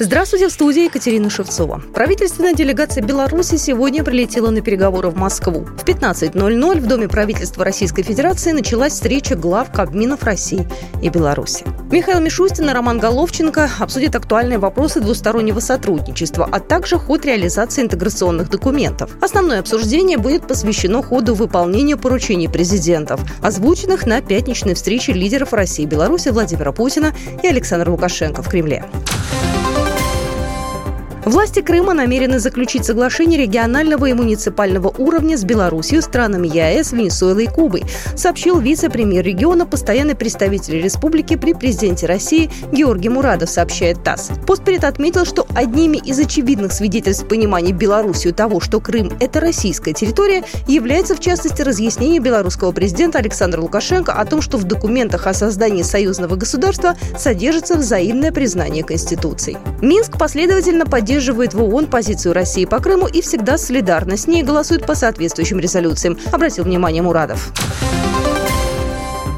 Здравствуйте, в студии Екатерина Шевцова. Правительственная делегация Беларуси сегодня прилетела на переговоры в Москву. В 15.00 в Доме правительства Российской Федерации началась встреча глав Кабминов России и Беларуси. Михаил Мишустин и Роман Головченко обсудят актуальные вопросы двустороннего сотрудничества, а также ход реализации интеграционных документов. Основное обсуждение будет посвящено ходу выполнения поручений президентов, озвученных на пятничной встрече лидеров России и Беларуси Владимира Путина и Александра Лукашенко в Кремле. Власти Крыма намерены заключить соглашение регионального и муниципального уровня с Беларусью, странами ЕАЭС, Венесуэлой и Кубой, сообщил вице-премьер региона, постоянный представитель республики при президенте России Георгий Мурадов, сообщает ТАСС. Постперед отметил, что одними из очевидных свидетельств понимания Беларусью того, что Крым – это российская территория, является в частности разъяснение белорусского президента Александра Лукашенко о том, что в документах о создании союзного государства содержится взаимное признание Конституции. Минск последовательно поддерживает поддерживает в ООН позицию России по Крыму и всегда солидарно с ней голосует по соответствующим резолюциям, обратил внимание Мурадов.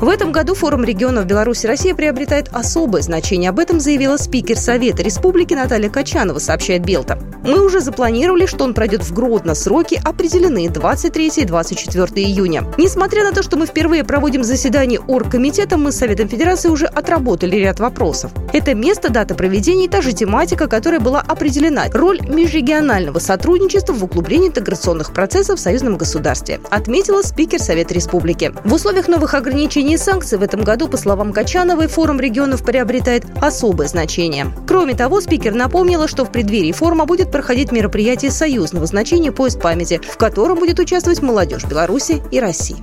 В этом году форум регионов Беларуси Россия приобретает особое значение. Об этом заявила спикер Совета Республики Наталья Качанова, сообщает Белта. Мы уже запланировали, что он пройдет в Гродно. Сроки определены 23 и 24 июня. Несмотря на то, что мы впервые проводим заседание оргкомитета, мы с Советом Федерации уже отработали ряд вопросов. Это место, дата проведения и та же тематика, которая была определена. Роль межрегионального сотрудничества в углублении интеграционных процессов в союзном государстве, отметила спикер Совета Республики. В условиях новых ограничений введение санкций в этом году, по словам Качановой, форум регионов приобретает особое значение. Кроме того, спикер напомнила, что в преддверии форума будет проходить мероприятие союзного значения «Поезд памяти», в котором будет участвовать молодежь Беларуси и России.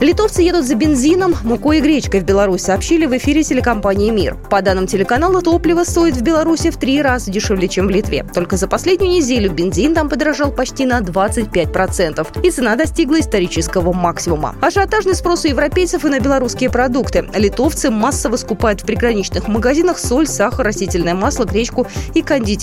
Литовцы едут за бензином, мукой и гречкой в Беларусь, сообщили в эфире телекомпании «Мир». По данным телеканала, топливо стоит в Беларуси в три раза дешевле, чем в Литве. Только за последнюю неделю бензин там подорожал почти на 25%, и цена достигла исторического максимума. Ажиотажный спрос у европейцев и на белорусские продукты. Литовцы массово скупают в приграничных магазинах соль, сахар, растительное масло, гречку и кондитерские